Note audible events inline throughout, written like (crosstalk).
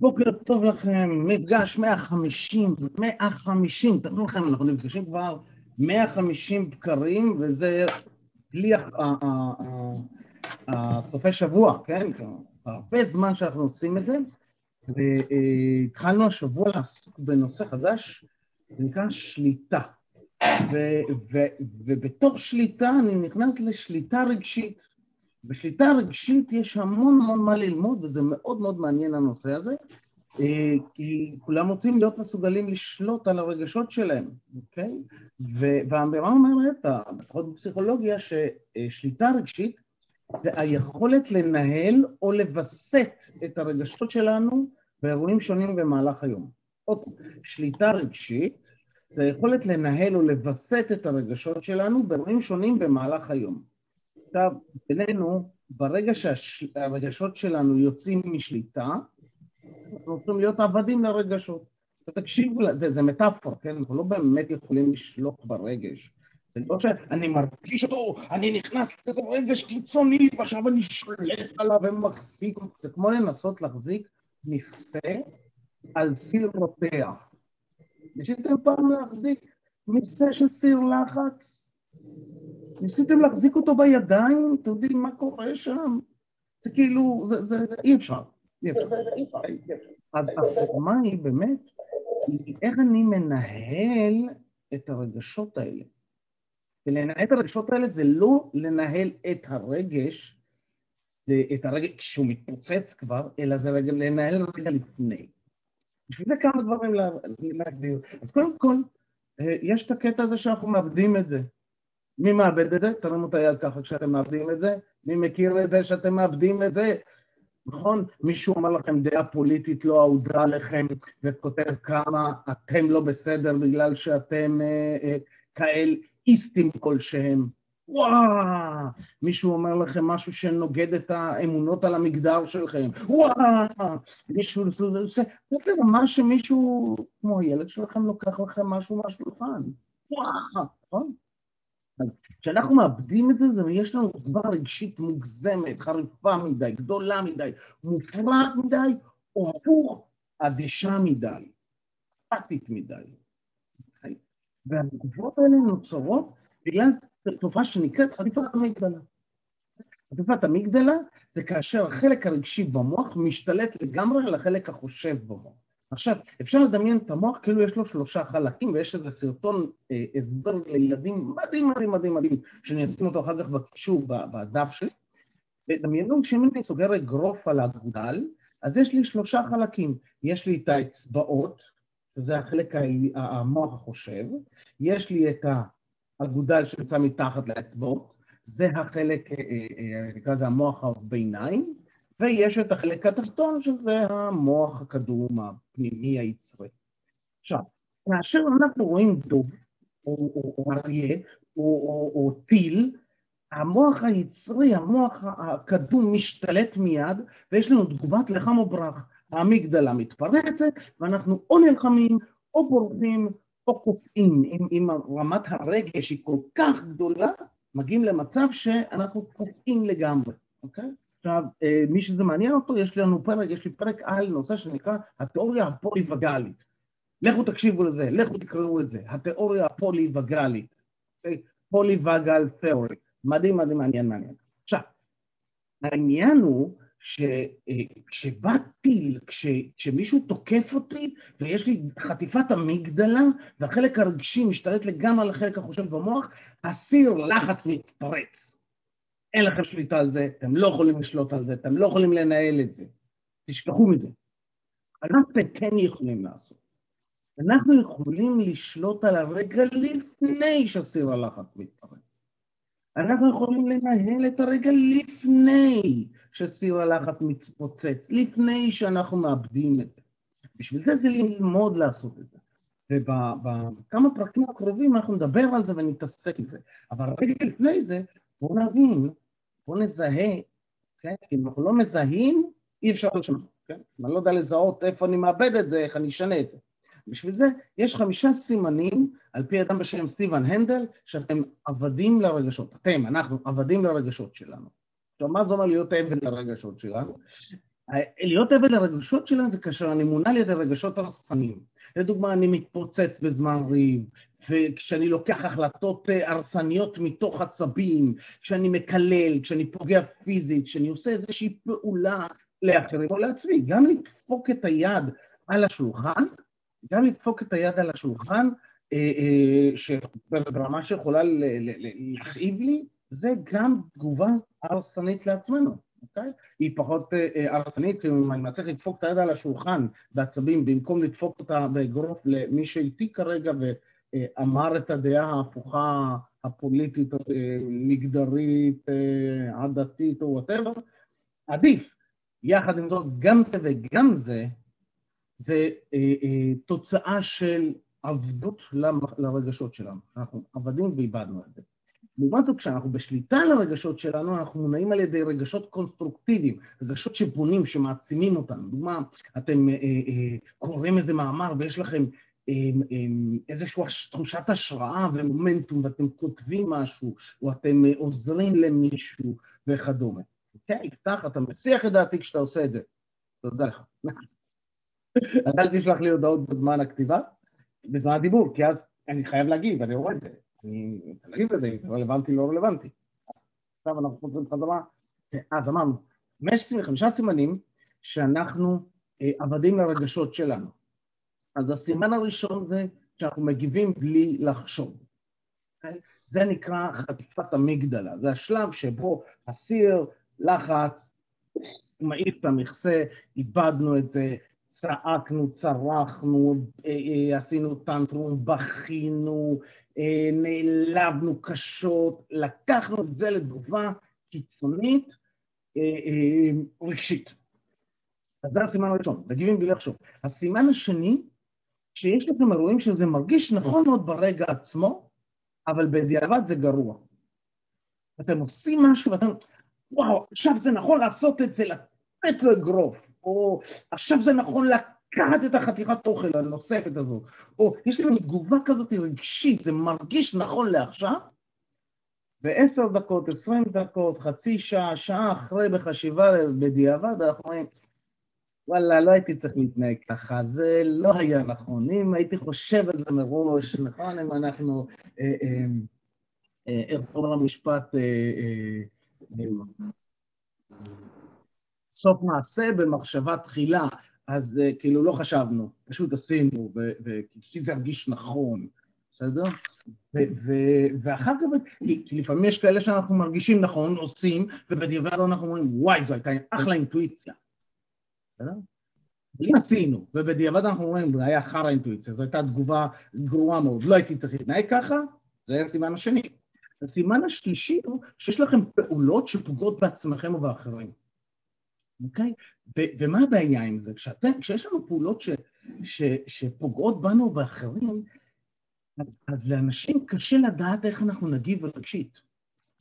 בוקר טוב לכם, מפגש 150, 150, תראו לכם, אנחנו נפגשים כבר 150 בקרים, וזה בלי הסופי שבוע, כן? הרבה זמן שאנחנו עושים את זה, והתחלנו השבוע לעסוק בנושא חדש, זה נקרא שליטה. ובתוך שליטה אני נכנס לשליטה רגשית. בשליטה רגשית יש המון המון מה ללמוד, וזה מאוד מאוד מעניין הנושא הזה, אה, כי כולם רוצים להיות מסוגלים לשלוט על הרגשות שלהם, אוקיי? והאמירה אומרת, לפחות בפסיכולוגיה, ששליטה רגשית זה היכולת לנהל או לווסת את הרגשות שלנו באירועים שונים במהלך היום. עוד שליטה רגשית זה היכולת לנהל או לווסת את הרגשות שלנו באירועים שונים במהלך היום. עכשיו, בינינו, ברגע שהרגשות שלנו יוצאים משליטה, אנחנו הופכים להיות עבדים לרגשות. תקשיבו, זה, זה מטאפור, כן? אנחנו לא באמת יכולים לשלוט ברגש. זה לא שאני מרגיש אותו, אני נכנס לאיזה רגש קיצוני, ועכשיו אני שולט עליו ומחזיק, זה כמו לנסות להחזיק מכסה על סיר רותח. ניסיתם פעם להחזיק מכסה של סיר לחץ? ניסיתם להחזיק אותו בידיים? אתם יודעים מה קורה שם? זה כאילו, זה, זה, זה אי אפשר. אי אפשר. החוכמה היא באמת, איך אני מנהל את הרגשות האלה. ולנהל את הרגשות האלה זה לא לנהל את הרגש, את הרגש כשהוא מתפוצץ כבר, אלא זה רגע, לנהל רגע לפני. בשביל זה כמה דברים להגדיר. אז קודם כל, אה, יש את הקטע הזה שאנחנו מאבדים את זה. מי מאבד את זה? תרימו את היד ככה כשאתם מאבדים את זה. מי מכיר את זה שאתם מאבדים את זה? נכון? מישהו אומר לכם דעה פוליטית לא אהודה לכם וכותב כמה אתם לא בסדר בגלל שאתם אה, אה, כאל איסטים כלשהם. וואו! מישהו אומר לכם משהו שנוגד את האמונות על המגדר שלכם. וואו! מישהו... זה ברמה שמישהו, כמו הילד שלכם, לוקח לכם משהו מהשולחן. וואו! נכון? אז כשאנחנו מאבדים את זה, זה יש לנו תגובה רגשית מוגזמת, חריפה מדי, גדולה מדי, מופרעת מדי, או הפוך, אדישה מדי, אטית מדי. והתגובות האלה נוצרות בגלל תופעה שנקראת חטיפת המגדלה. חטיפת המגדלה זה כאשר החלק הרגשי במוח משתלט לגמרי על החלק החושב במוח. עכשיו, אפשר לדמיין את המוח כאילו יש לו שלושה חלקים, ויש איזה סרטון אה, הסבר לילדים מדהים מדהים מדהים מדהים, שאני אשים אותו אחר כך בקישור בדף שלי. ודמיינו שאם אני סוגר אגרוף על הגודל, אז יש לי שלושה חלקים. יש לי את האצבעות, שזה החלק המוח החושב, יש לי את האגודל שנמצא מתחת לאצבעות, זה החלק, אה, אה, נקרא לזה המוח הביניים, ויש את החלק התחתון, שזה המוח הקדום הפנימי היצרי. עכשיו, כאשר אנחנו רואים דוב, או, או, או אריה, או, או, או טיל, המוח היצרי, המוח הקדום משתלט מיד, ויש לנו תגובת לחם או ברח. האמיגדלה מתפרצת, ואנחנו או נלחמים, או בורחים, או קופאים. אם, אם רמת הרגש היא כל כך גדולה, מגיעים למצב שאנחנו קופאים לגמרי, אוקיי? עכשיו, אה, מי שזה מעניין אותו, יש לנו פרק, יש לי פרק על נושא שנקרא התיאוריה הפוליווגלית. לכו תקשיבו לזה, לכו תקראו את זה, התיאוריה הפוליווגלית, פוליווגל תיאורי, מדהים מדהים מעניין מעניין. עכשיו, העניין הוא שכשבא אה, טיל, כש, כשמישהו תוקף אותי ויש לי חטיפת המגדלה והחלק הרגשי משתלט לגמרי על החלק החושב במוח, הסיר לחץ מתפרץ. אין לכם שליטה על זה, אתם לא יכולים לשלוט על זה, אתם לא יכולים לנהל את זה. תשכחו מזה. אנחנו כן יכולים לעשות. אנחנו יכולים לשלוט על הרגע לפני שסיר הלחץ מתפרץ. אנחנו יכולים לנהל את הרגע לפני שסיר הלחץ מתפוצץ, לפני שאנחנו מאבדים את זה. בשביל זה זה ללמוד לעשות את זה. ובכמה פרקים הקרובים אנחנו נדבר על זה ונתעסק עם זה. אבל רגע לפני זה, בואו נבין בואו נזהה, כן? אם אנחנו לא מזהים, אי אפשר לשנות, כן? אם אני לא יודע לזהות איפה אני מאבד את זה, איך אני אשנה את זה. בשביל זה יש חמישה סימנים, על פי אדם בשם סטיבן הנדל, שאתם עבדים לרגשות. אתם, אנחנו, עבדים לרגשות שלנו. עכשיו, מה זה אומר להיות עבד לרגשות שלנו? להיות עבד לרגשות שלנו זה כאשר אני מונע על ידי רגשות הרסניים. לדוגמה, אני מתפוצץ בזמן ריב, וכשאני לוקח החלטות אה, הרסניות מתוך עצבים, כשאני מקלל, כשאני פוגע פיזית, כשאני עושה איזושהי פעולה לאחרים או לעצמי, גם לדפוק את היד על השולחן, גם לדפוק את היד על השולחן, אה, אה, ברמה שיכולה להכאיב לי, זה גם תגובה הרסנית לעצמנו. אוקיי? היא פחות אה, אה, הרסנית, אם אני מצליח לדפוק את היד על השולחן בעצבים, במקום לדפוק אותה באגרוף למי שאיתי כרגע ואמר את הדעה ההפוכה הפוליטית, אה, מגדרית, עדתית או וואטאבר, עדיף. יחד עם זאת, גם זה וגם זה, זה תוצאה של עבדות לרגשות שלנו. אנחנו עבדים ואיבדנו את זה. לעומת זאת, כשאנחנו בשליטה על הרגשות שלנו, אנחנו מונעים על ידי רגשות קונסטרוקטיביים, רגשות שבונים, שמעצימים אותנו. דוגמה, אתם אה, אה, קוראים איזה מאמר ויש לכם אה, אה, איזושהי תחושת השראה ומומנטום, ואתם כותבים משהו, או אתם אה, עוזרים למישהו וכדומה. אוקיי, יפתח, אתה מסיח את דעתי כשאתה עושה את זה. תודה לך. (laughs) אל תשלח לי הודעות בזמן הכתיבה, בזמן הדיבור, כי אז אני חייב להגיב, אני רואה את זה. אני רוצה להגיד את זה, אם זה רלוונטי, לא רלוונטי. עכשיו אנחנו חוזרים חזרה. אז אמרנו, 25 סימנים שאנחנו אה, עבדים לרגשות שלנו. אז הסימן הראשון זה שאנחנו מגיבים בלי לחשוב. אוקיי? זה נקרא חטיפת המגדלה, זה השלב שבו הסיר, לחץ, מעיף את המכסה, איבדנו את זה, צעקנו, צרחנו, אה, אה, עשינו טנטרום, בכינו, נעלבנו קשות, לקחנו את זה לתגובה קיצונית רגשית. אז זה הסימן הראשון, מגיבים בלי לחשוב. הסימן השני, שיש לכם אירועים שזה מרגיש נכון מאוד ברגע עצמו, אבל בדיעבד זה גרוע. אתם עושים משהו ואתם, וואו, עכשיו זה נכון לעשות את זה, לתת לו אגרוף. או עכשיו זה נכון לקחת את החתיכת תוכן הנוספת הזאת, או יש לי תגובה כזאת רגשית, זה מרגיש נכון לעכשיו, ועשר דקות, עשרים דקות, חצי שעה, שעה אחרי בחשיבה בדיעבד, אנחנו אומרים, וואלה, לא הייתי צריך להתנהג ככה, זה לא היה נכון. אם הייתי חושב על זה מראש, נכון, אם אנחנו, איך קוראים למשפט, סוף מעשה במחשבה תחילה, אז uh, כאילו לא חשבנו, פשוט עשינו, כי זה הרגיש נכון, בסדר? ואחר כך, כי, כי לפעמים יש כאלה שאנחנו מרגישים נכון, עושים, ובדיעבד אנחנו אומרים, וואי, זו הייתה אחלה אינטואיציה, בסדר? אם עשינו, ובדיעבד אנחנו אומרים, זה היה חרא אינטואיציה, זו הייתה תגובה גרועה מאוד, לא הייתי צריך להתנהג ככה, זה היה הסימן השני. הסימן השלישי הוא שיש לכם פעולות שפוגעות בעצמכם ובאחרים. אוקיי? ומה הבעיה עם זה? כשאתם, כשיש לנו פעולות ש, ש, שפוגעות בנו ובאחרים, אז, אז לאנשים קשה לדעת איך אנחנו נגיב רגשית.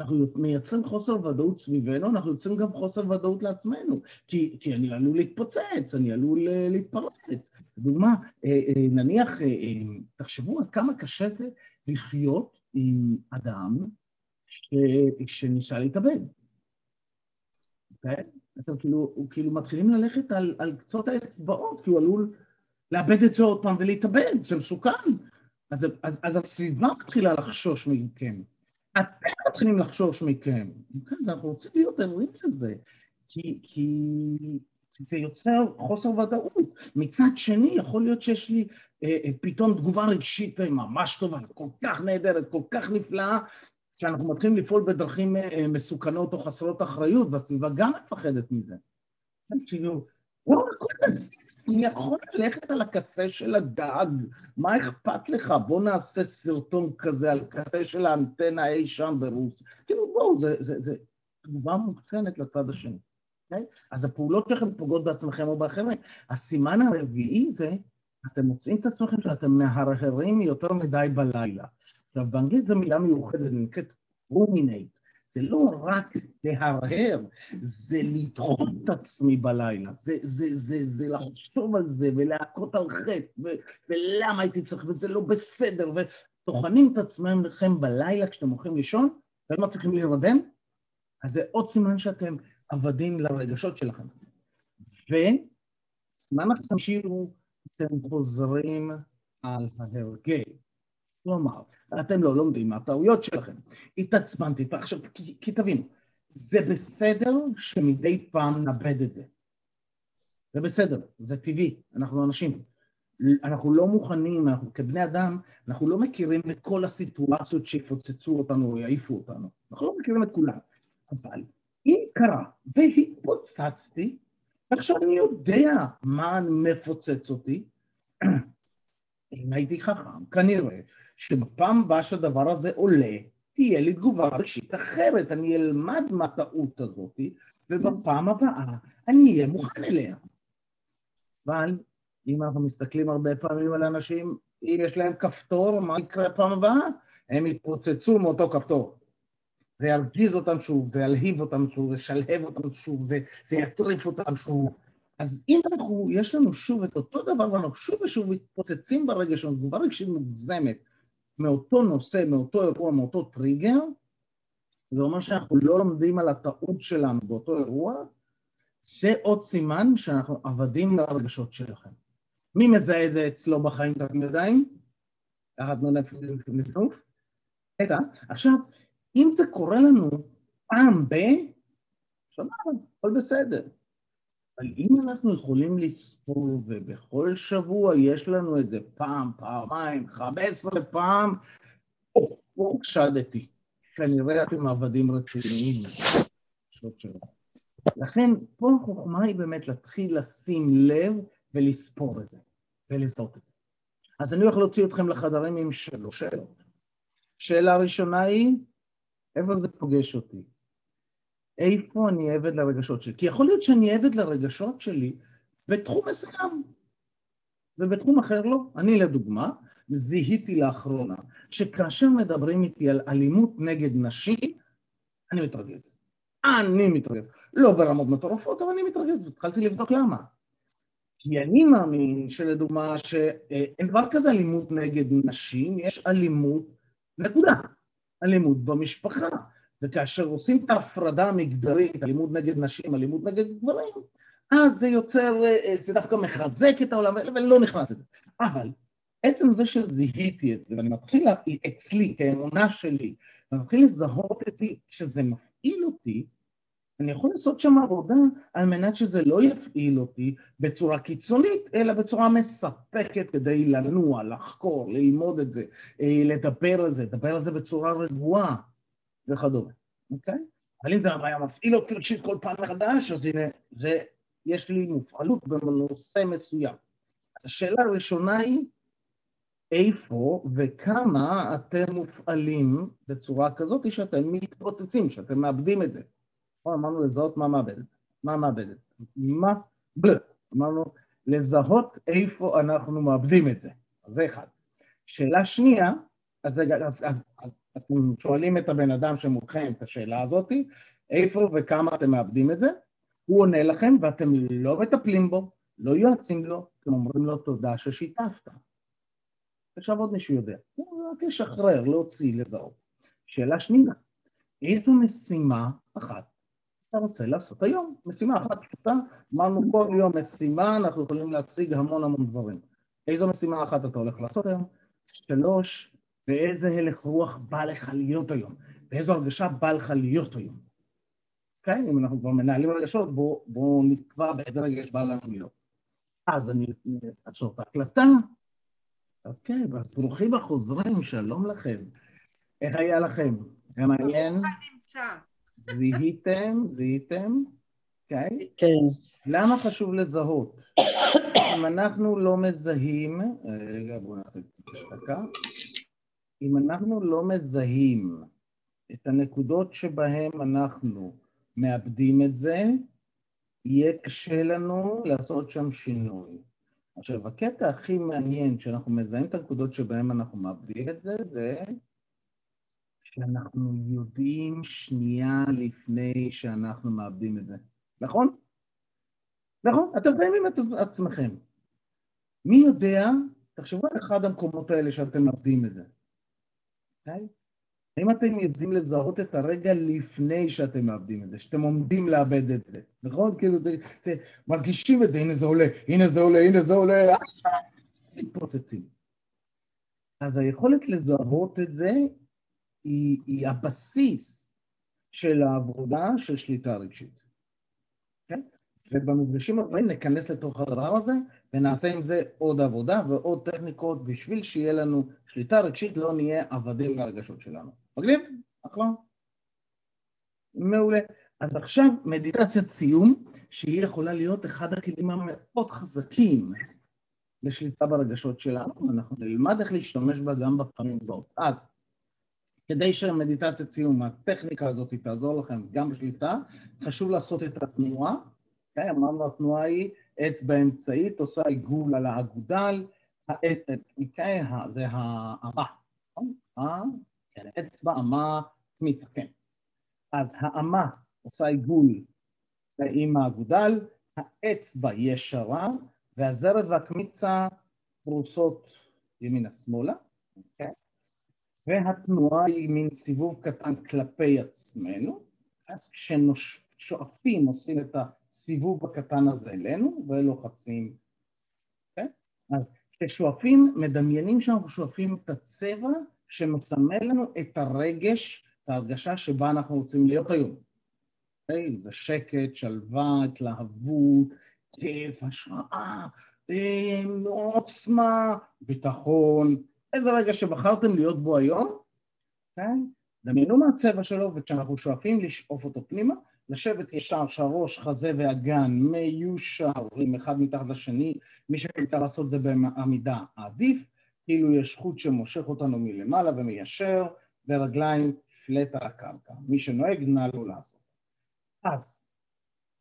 אנחנו מייצרים חוסר ודאות סביבנו, אנחנו יוצרים גם חוסר ודאות לעצמנו, כי, כי אני עלול להתפוצץ, אני עלול אה, להתפרץ. לדוגמה, אה, אה, נניח, תחשבו עד כמה קשה זה לחיות עם אדם ש, שניסה להתאבד. אוקיי? אתם כאילו, כאילו מתחילים ללכת על, על קצות האצבעות, כי הוא עלול לאבד את זה עוד פעם ולהתאבד, זה מסוכן. אז, אז, אז הסביבה מתחילה לחשוש מכם. אתם מתחילים לחשוש מכם. אוקיי? אז אנחנו רוצים להיות ערים לזה, כי, כי, כי זה יוצר חוסר ודאות. מצד שני, יכול להיות שיש לי אה, אה פתאום תגובה רגשית ממש טובה, כל כך נהדרת, כל כך נפלאה, כשאנחנו מתחילים לפעול בדרכים אה, מסוכנות או חסרות אחריות, והסביבה גם מפחדת מזה. כאילו, וואו, הכל בסדר, אני יכול ללכת על הקצה של הגג, מה אכפת לך? בוא נעשה סרטון כזה על קצה של האנטנה אי שם ברוס. כאילו, בואו, זה, זה, תגובה מוקצנת לצד השני, אוקיי? Okay? אז הפעולות שלכם פוגעות בעצמכם או באחרים. הסימן הרביעי זה, אתם מוצאים את עצמכם שאתם מהרהרים יותר מדי בלילה. עכשיו, באנגלית זו מילה מיוחדת, נקראת רומינט. זה לא רק להרהר, זה לדחות את עצמי בלילה, זה, זה, זה, זה לחשוב על זה ולהכות על חטא, ולמה הייתי צריך, וזה לא בסדר, וטוחנים את עצמכם בלילה כשאתם הולכים לישון, ולא מצליחים להירדם, אז זה עוד סימן שאתם עבדים לרגשות שלכם. וסימן החמישי הוא, אתם חוזרים על ההרגל. כלומר, אתם לא לומדים מהטעויות שלכם. התעצבנתי, עכשיו, כי, כי תבינו, זה בסדר שמדי פעם נאבד את זה. זה בסדר, זה טבעי, אנחנו אנשים. אנחנו לא מוכנים, אנחנו כבני אדם, אנחנו לא מכירים את כל הסיטואציות שיפוצצו אותנו או יעיפו אותנו. אנחנו לא מכירים את כולם. אבל אם קרה והתפוצצתי, עכשיו אני יודע מה מפוצץ אותי, אם הייתי חכם, כנראה שבפעם הבאה שהדבר הזה עולה, תהיה לי תגובה רגשית אחרת, אני אלמד מהטעות הזאת, ובפעם הבאה אני אהיה מוכן אליה. אבל אם אנחנו מסתכלים הרבה פעמים על אנשים, אם יש להם כפתור, מה יקרה פעם הבאה? הם יתפוצצו מאותו כפתור. זה ירגיז אותם שוב, זה ילהיב אותם שוב, זה ישלהב אותם שוב, זה, זה יטריף אותם שוב. אז אם אנחנו, יש לנו שוב את אותו דבר, ואנחנו שוב ושוב מתפוצצים ברגע שלנו, תגובה רגשית מוגזמת מאותו נושא, מאותו אירוע, מאותו טריגר, זה אומר שאנחנו לא לומדים על הטעות שלנו באותו אירוע, זה עוד סימן שאנחנו עבדים לרגשות שלכם. מי מזהה את זה אצלו בחיים תחת ידיים? תחת נפנוף? רגע, עכשיו, אם זה קורה לנו פעם ב... שמענו, הכל בסדר. אבל אם אנחנו יכולים לספור, ובכל שבוע יש לנו את זה פעם, פעמיים, חמש עשרה פעם, או, או, קשדתי. כנראה אתם עבדים רציניים. לכן, פה החוכמה היא באמת להתחיל לשים לב ולספור את זה, ולזהות את זה. אז אני הולך להוציא אתכם לחדרים עם שלוש שאלות. שאלה ראשונה היא, איפה זה פוגש אותי? איפה אני עבד לרגשות שלי? כי יכול להיות שאני עבד לרגשות שלי בתחום מסוים, ובתחום אחר לא. אני לדוגמה, זיהיתי לאחרונה שכאשר מדברים איתי על אלימות נגד נשים, אני מתרגז. אני מתרגז. לא ברמות מטורפות, אבל אני מתרגז, והתחלתי לבדוק למה. כי אני מאמין שלדוגמה שאין דבר כזה אלימות נגד נשים, יש אלימות, נקודה. אלימות במשפחה. וכאשר עושים את ההפרדה המגדרית, אלימות נגד נשים, אלימות נגד גברים, אז זה יוצר, אה, זה דווקא מחזק את העולם, ולא נכנס לזה. אבל עצם זה שזיהיתי את זה, ואני מתחיל אצלי, כאמונה שלי, ואני מתחיל לזהות את זה, שזה מפעיל אותי, אני יכול לעשות שם עבודה על מנת שזה לא יפעיל אותי בצורה קיצונית, אלא בצורה מספקת כדי לנוע, לחקור, ללמוד את זה, אה, לדבר על זה, לדבר על זה בצורה רגועה וכדומה, אוקיי? אבל אם זה היה מפעיל אותי רגשית כל פעם מחדש, אז הנה, זה, יש לי מופעלות בנושא מסוים. אז השאלה הראשונה היא, איפה וכמה אתם מופעלים בצורה כזאת שאתם מתפוצצים, שאתם מאבדים את זה. נכון, אמרנו לזהות מה מאבדת. מה מאבדת? מה? בלט. אמרנו לזהות איפה אנחנו מאבדים את זה. אז זה אחד. שאלה שנייה, אז, אז, אז, אז אתם שואלים את הבן אדם שמולכם את השאלה הזאת, איפה וכמה אתם מאבדים את זה, הוא עונה לכם ואתם לא מטפלים בו, לא יועצים לו, אתם אומרים לו תודה ששיתפת. עכשיו עוד מישהו יודע, רק לשחרר, להוציא, לזהות. שאלה שנייה, איזו משימה אחת אתה רוצה לעשות היום? משימה אחת פשוטה, אמרנו כל יום משימה, אנחנו יכולים להשיג המון המון דברים. איזו משימה אחת אתה הולך לעשות היום? שלוש, באיזה הלך רוח בא לך להיות היום? באיזו הרגשה בא לך להיות היום? אוקיי? אם אנחנו כבר מנהלים רגשות, בואו בוא נקבע באיזה רגש בא לנו להיות. אז אני אעצור את ההקלטה. אוקיי, אז ברוכים החוזרים, שלום לכם. איך היה לכם? היה מעניין? זיהיתם? זיהיתם? אוקיי? כן. למה חשוב לזהות? אם אנחנו לא מזהים, רגע בואו נעשה קצת השתקה, אם אנחנו לא מזהים את הנקודות שבהן אנחנו מאבדים את זה, יהיה קשה לנו לעשות שם שינוי. עכשיו, הקטע הכי מעניין כשאנחנו מזהים את הנקודות שבהן אנחנו מאבדים את זה, זה שאנחנו יודעים שנייה לפני שאנחנו מאבדים את זה. נכון? נכון? אתם חייבים את עצמכם. מי יודע, תחשבו על אחד המקומות האלה שאתם מאבדים את זה. אוקיי? האם אתם יודעים לזהות את הרגע לפני שאתם מאבדים את זה, שאתם עומדים לאבד את זה, נכון? כאילו, זה, זה, מרגישים את זה, הנה זה עולה, הנה זה עולה, הנה זה עולה, מתפוצצים. אז היכולת לזהות את זה היא, היא הבסיס של העבודה של שליטה רגשית. כן? ובמפגשים הבאים ניכנס לתוך הדבר הזה ונעשה עם זה עוד עבודה ועוד טכניקות בשביל שיהיה לנו שליטה רגשית, לא נהיה עבדים לרגשות שלנו. מגניב? אחלה. מעולה. אז עכשיו מדיטציית סיום, שהיא יכולה להיות אחד הכלים המאוד חזקים לשליטה ברגשות שלנו, אנחנו נלמד איך להשתמש בה גם בפעמים הבאות. אז כדי שמדיטציית סיום, הטכניקה הזאת תעזור לכם גם בשליטה, חשוב לעשות את התנועה. אוקיי? אמרנו התנועה היא אצבע אמצעית, עושה עיגול על האגודל, אוקיי, זה האמה, נכון? כן, אצבע, אמה, קמיצה, כן. אז האמה עושה עיגול עם האגודל, האצבע ישרה, והזרת והקמיצה פרוסות ימינה-שמאלה, אוקיי? והתנועה היא מין סיבוב קטן כלפי עצמנו, אז כששואפים עושים את הסיבוב הקטן הזה אלינו ולוחצים, אוקיי? אז כששואפים, מדמיינים שאנחנו שואפים את הצבע שמסמל לנו את הרגש, את ההרגשה שבה אנחנו רוצים להיות היום. אוקיי? זה שקט, שלווה, התלהבות, כיף, השראה, אה, עוצמה, ביטחון, איזה רגע שבחרתם להיות בו היום, כן? דמיינו מה הצבע שלו, וכשאנחנו שואפים לשאוף אותו פנימה, לשבת ישר שהראש, חזה ואגן מיושרים אחד מתחת לשני, מי שנמצא לעשות זה בעמידה עדיף, כאילו יש חוט שמושך אותנו מלמעלה ומיישר, ורגליים פלט על הקרקע. מי שנוהג, נא לו לעשות. אז,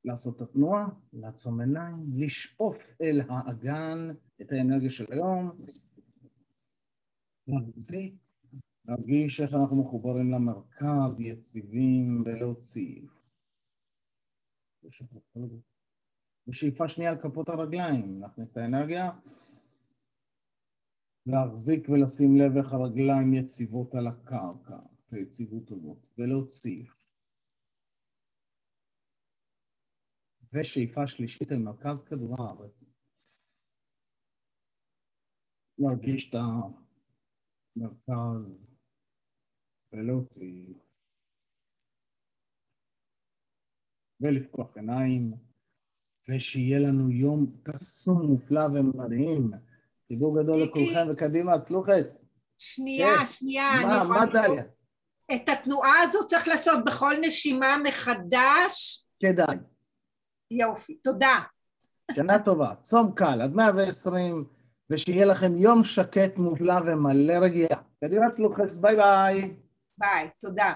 לעשות את התנועה, לעצום עיניים, לשאוף אל האגן את האנרגיה של היום, להחזיק, להרגיש איך אנחנו מחוברים למרכז, יציבים ולהוציא. בשאיפה שנייה על כפות הרגליים, נכניס את האנרגיה, להחזיק ולשים לב איך הרגליים יציבות על הקרקע, את היציבות הזאת, ולהוציא. ושאיפה שלישית אל מרכז כדור הארץ. להרגיש את המרכז ולהוציא. ולפקוח עיניים, ושיהיה לנו יום קסום, מופלא ומדהים. חיבור גדול לכולכם, וקדימה, צלוחס. שנייה, כן. שנייה, מה. מה דליה? את התנועה הזו צריך לעשות בכל נשימה מחדש. כדאי. יופי, תודה. שנה טובה, צום קל, עד 120, ושיהיה לכם יום שקט, מובלע ומלא רגיעה. קדימה צלוחס, ביי ביי. ביי, תודה.